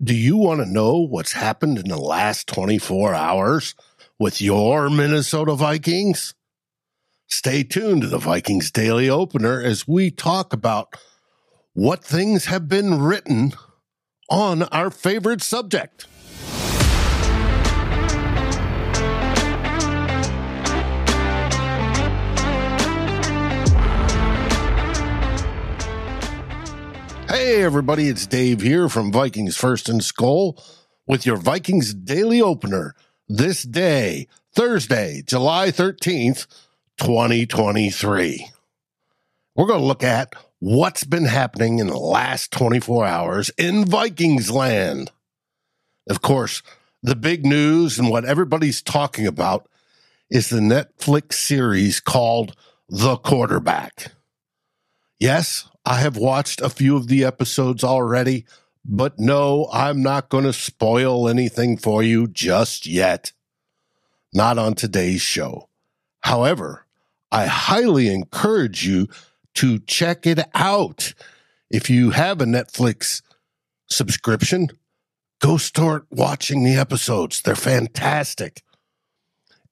Do you want to know what's happened in the last 24 hours with your Minnesota Vikings? Stay tuned to the Vikings Daily Opener as we talk about what things have been written on our favorite subject. Hey, everybody, it's Dave here from Vikings First and Skol with your Vikings Daily Opener this day, Thursday, July 13th, 2023. We're going to look at what's been happening in the last 24 hours in Vikings land. Of course, the big news and what everybody's talking about is the Netflix series called The Quarterback. Yes, I have watched a few of the episodes already, but no, I'm not going to spoil anything for you just yet. Not on today's show. However, I highly encourage you to check it out. If you have a Netflix subscription, go start watching the episodes. They're fantastic.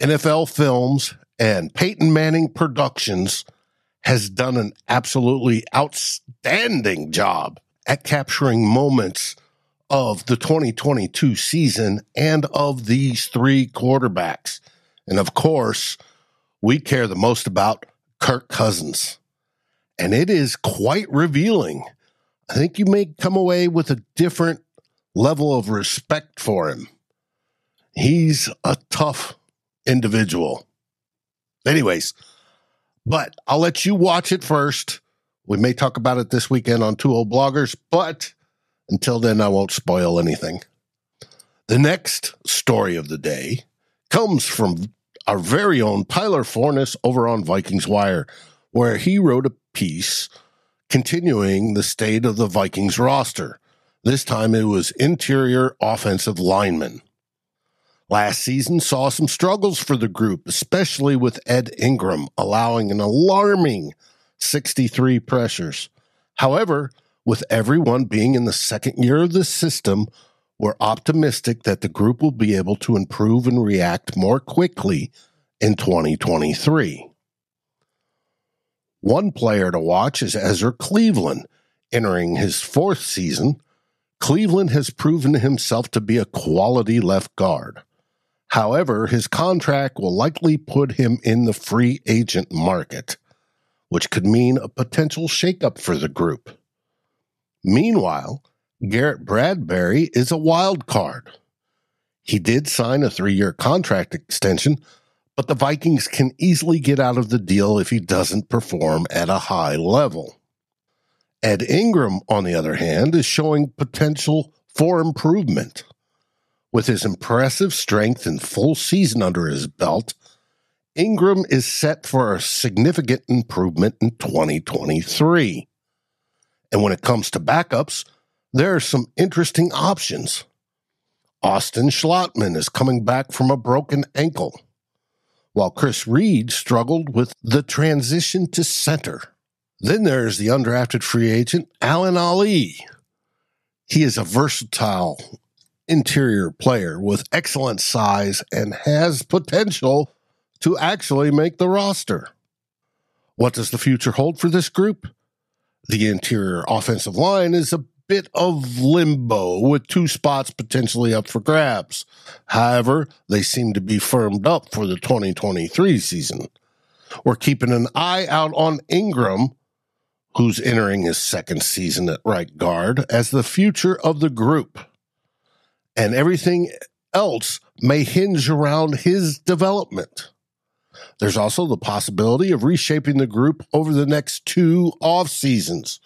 NFL Films and Peyton Manning Productions has done an absolutely outstanding job at capturing moments of the 2022 season and of these three quarterbacks. And of course, we care the most about Kirk Cousins. And it is quite revealing. I think you may come away with a different level of respect for him. He's a tough individual. Anyways, but I'll let you watch it first. We may talk about it this weekend on Two Old Bloggers, but until then, I won't spoil anything. The next story of the day comes from our very own Tyler Forness over on Vikings Wire, where he wrote a piece continuing the state of the Vikings roster. This time it was interior offensive linemen. Last season saw some struggles for the group, especially with Ed Ingram allowing an alarming 63 pressures. However, with everyone being in the second year of the system, we're optimistic that the group will be able to improve and react more quickly in 2023. One player to watch is Ezra Cleveland. Entering his fourth season, Cleveland has proven himself to be a quality left guard. However, his contract will likely put him in the free agent market, which could mean a potential shakeup for the group. Meanwhile, Garrett Bradbury is a wild card. He did sign a three year contract extension, but the Vikings can easily get out of the deal if he doesn't perform at a high level. Ed Ingram, on the other hand, is showing potential for improvement. With his impressive strength and full season under his belt, Ingram is set for a significant improvement in 2023. And when it comes to backups, there are some interesting options. Austin Schlottmann is coming back from a broken ankle, while Chris Reed struggled with the transition to center. Then there's the undrafted free agent, Alan Ali. He is a versatile interior player with excellent size and has potential to actually make the roster. What does the future hold for this group? The interior offensive line is a bit of limbo with two spots potentially up for grabs. However, they seem to be firmed up for the 2023 season. We're keeping an eye out on Ingram, who's entering his second season at right guard, as the future of the group. And everything else may hinge around his development. There's also the possibility of reshaping the group over the next two off seasons.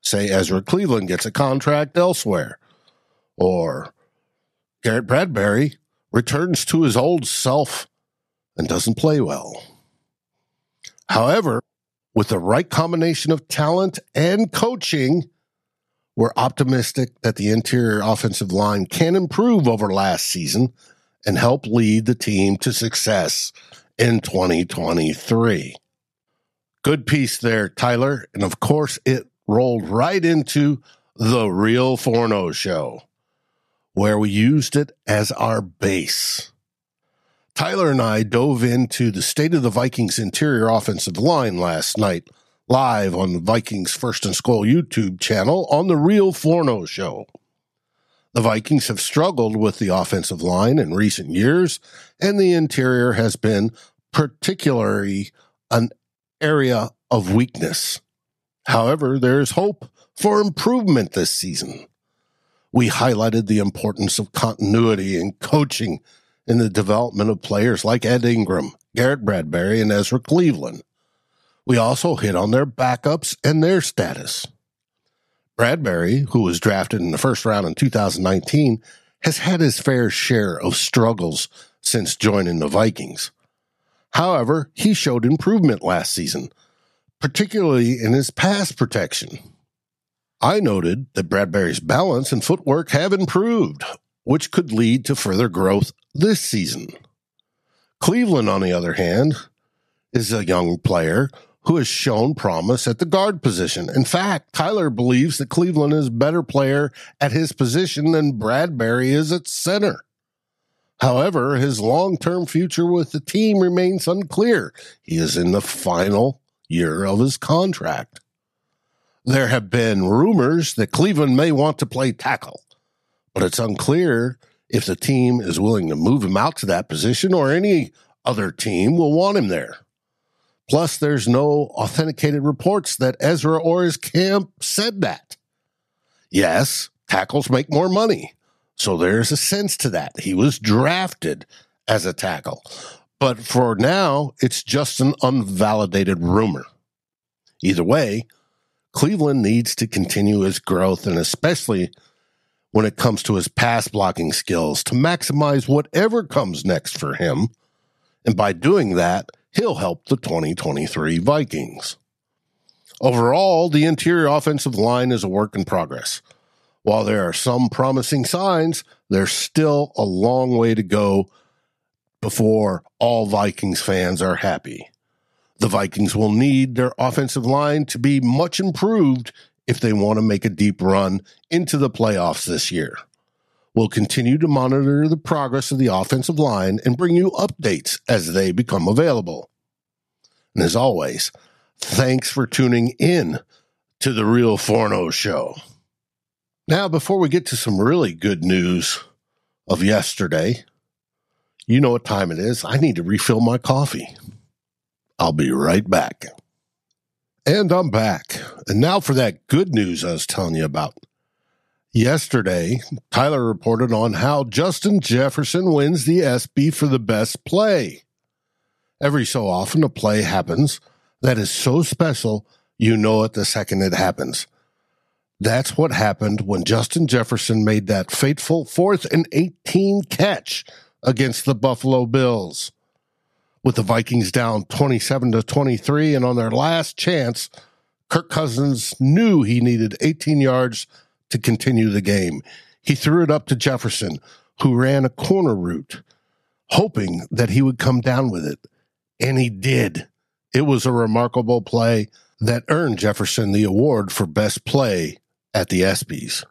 Say Ezra Cleveland gets a contract elsewhere, or Garrett Bradbury returns to his old self and doesn't play well. However, with the right combination of talent and coaching, we're optimistic that the interior offensive line can improve over last season and help lead the team to success in 2023. Good piece there, Tyler. And of course, it rolled right into the real Forno oh show, where we used it as our base. Tyler and I dove into the state of the Vikings interior offensive line last night, live on the Vikings First and Skol YouTube channel on the Real Forno show. The Vikings have struggled with the offensive line in recent years, and the interior has been particularly an area of weakness. However, there's hope for improvement this season. We highlighted the importance of continuity and coaching in the development of players like Ed Ingram, Garrett Bradbury, and Ezra Cleveland. We also hit on their backups and their status. Bradbury, who was drafted in the first round in 2019, has had his fair share of struggles since joining the Vikings. However, he showed improvement last season, particularly in his pass protection. I noted that Bradbury's balance and footwork have improved, which could lead to further growth this season. Cleveland, on the other hand, is a young player who has shown promise at the guard position. In fact, Tyler believes that Cleveland is a better player at his position than Bradbury is at center. However, his long term future with the team remains unclear. He is in the final year of his contract. There have been rumors that Cleveland may want to play tackle, but it's unclear if the team is willing to move him out to that position or any other team will want him there. Plus, there's no authenticated reports that Ezra or his camp said that. Yes, tackles make more money. So there's a sense to that. He was drafted as a tackle. But for now, it's just an unvalidated rumor. Either way, Cleveland needs to continue his growth and especially when it comes to his pass blocking skills to maximize whatever comes next for him. And by doing that, he'll help the 2023 Vikings. Overall, the interior offensive line is a work in progress. While there are some promising signs, there's still a long way to go before all Vikings fans are happy. The Vikings will need their offensive line to be much improved if they want to make a deep run into the playoffs this year. We'll continue to monitor the progress of the offensive line and bring you updates as they become available. And as always, thanks for tuning in to the Real Forno Show. Now, before we get to some really good news of yesterday, you know what time it is. I need to refill my coffee. I'll be right back. And I'm back. And now for that good news I was telling you about. Yesterday, Tyler reported on how Justin Jefferson wins the ESPY for the best play. Every so often, a play happens that is so special, you know it the second it happens. That's what happened when Justin Jefferson made that fateful fourth and 18 catch against the Buffalo Bills with the Vikings down 27 to 23 and on their last chance, Kirk Cousins knew he needed 18 yards to continue the game. He threw it up to Jefferson, who ran a corner route, hoping that he would come down with it. And he did. It was a remarkable play that earned Jefferson the award for best play at the ESPYs.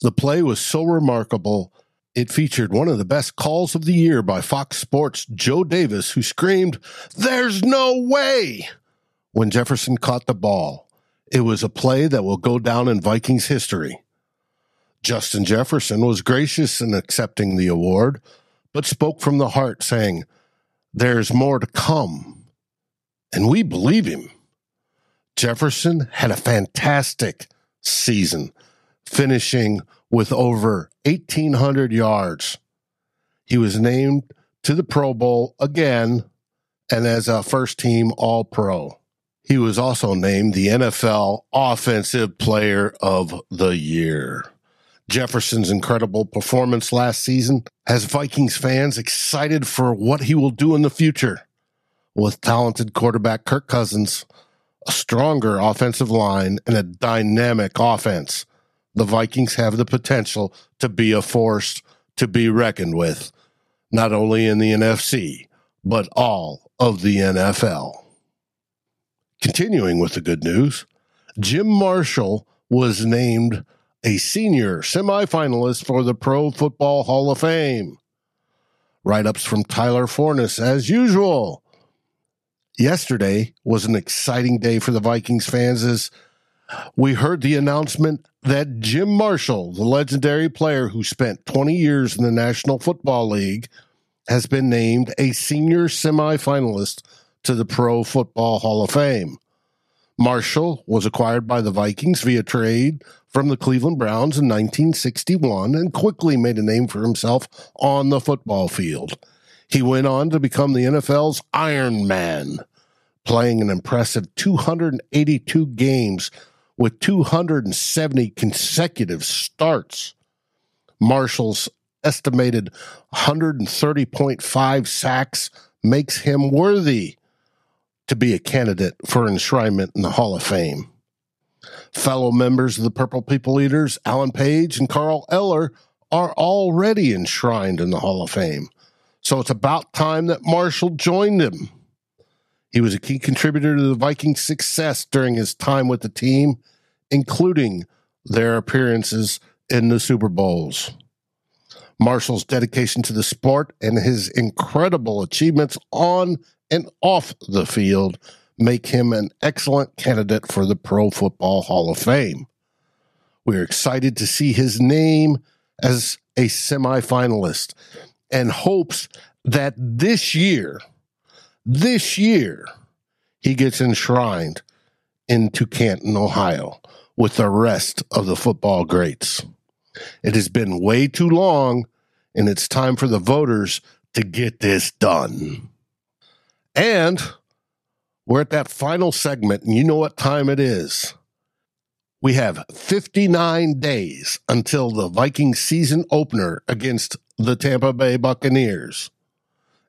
The play was so remarkable, it featured one of the best calls of the year by Fox Sports' Joe Davis, who screamed, There's no way! when Jefferson caught the ball. It was a play that will go down in Vikings history. Justin Jefferson was gracious in accepting the award, but spoke from the heart, saying, There's more to come. And we believe him. Jefferson had a fantastic season, finishing with over 1,800 yards. He was named to the Pro Bowl again and as a first team All Pro. He was also named the NFL Offensive Player of the Year. Jefferson's incredible performance last season has Vikings fans excited for what he will do in the future. With talented quarterback Kirk Cousins, a stronger offensive line, and a dynamic offense, the Vikings have the potential to be a force to be reckoned with, not only in the NFC, but all of the NFL. Continuing with the good news, Jim Marshall was named a senior semifinalist for the Pro Football Hall of Fame. Write ups from Tyler Forness, as usual. Yesterday was an exciting day for the Vikings fans as we heard the announcement that Jim Marshall, the legendary player who spent 20 years in the National Football League, has been named a senior semifinalist to the Pro Football Hall of Fame. Marshall was acquired by the Vikings via trade from the Cleveland Browns in 1961 and quickly made a name for himself on the football field. He went on to become the NFL's Iron Man, playing an impressive 282 games with 270 consecutive starts. Marshall's estimated 130.5 sacks makes him worthy to be a candidate for enshrinement in the Hall of Fame. Fellow members of the Purple People Eaters, Alan Page and Carl Eller, are already enshrined in the Hall of Fame. So it's about time that Marshall joined him. He was a key contributor to the Vikings' success during his time with the team, including their appearances in the Super Bowls. Marshall's dedication to the sport and his incredible achievements on and off the field make him an excellent candidate for the Pro Football Hall of Fame. We're excited to see his name as a semifinalist and hopes that this year, this year, he gets enshrined into Canton, Ohio, with the rest of the football greats. It has been way too long, and it's time for the voters to get this done. And we're at that final segment, and you know what time it is. We have 59 days until the Vikings season opener against the Tampa Bay Buccaneers.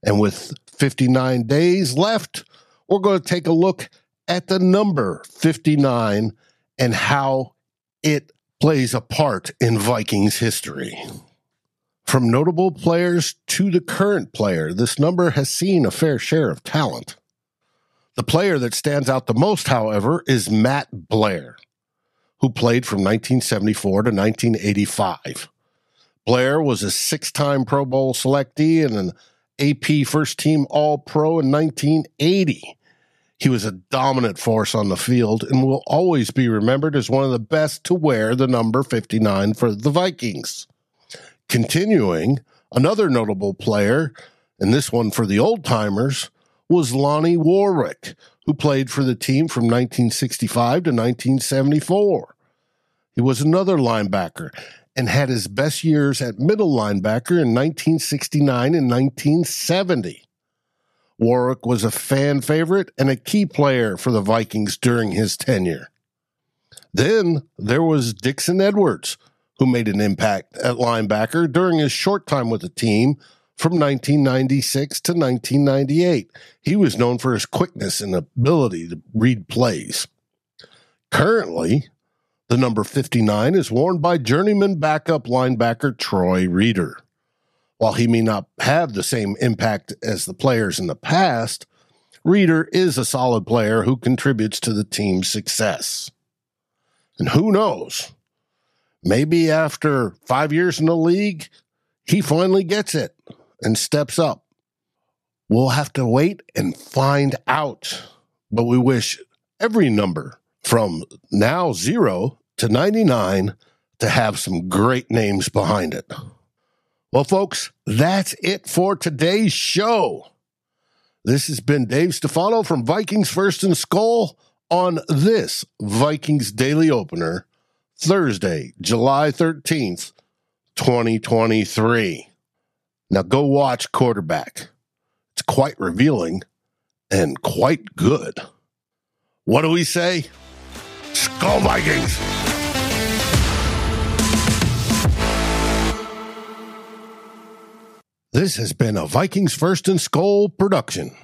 And with 59 days left, we're going to take a look at the number 59 and how it plays a part in Vikings history. From notable players to the current player, this number has seen a fair share of talent. The player that stands out the most, however, is Matt Blair, who played from 1974 to 1985. Blair was a six time Pro Bowl selectee and an AP first team All Pro in 1980. He was a dominant force on the field and will always be remembered as one of the best to wear the number 59 for the Vikings. Continuing, another notable player, and this one for the old timers, was Lonnie Warwick, who played for the team from 1965 to 1974. He was another linebacker and had his best years at middle linebacker in 1969 and 1970. Warwick was a fan favorite and a key player for the Vikings during his tenure. Then there was Dixon Edwards, who made an impact at linebacker during his short time with the team from 1996 to 1998. He was known for his quickness and ability to read plays. Currently, The number 59 is worn by journeyman backup linebacker Troy Reeder. While he may not have the same impact as the players in the past, Reeder is a solid player who contributes to the team's success. And who knows? Maybe after five years in the league, he finally gets it and steps up. We'll have to wait and find out. But we wish every number from now zero to 99 to have some great names behind it. Well, folks, that's it for today's show. This has been Dave Stefano from Vikings First and Skol on this Vikings Daily Opener, Thursday, July 13th, 2023. Now go watch quarterback. It's quite revealing and quite good. What do we say? Skol Vikings! This has been a Vikings First and Skol production.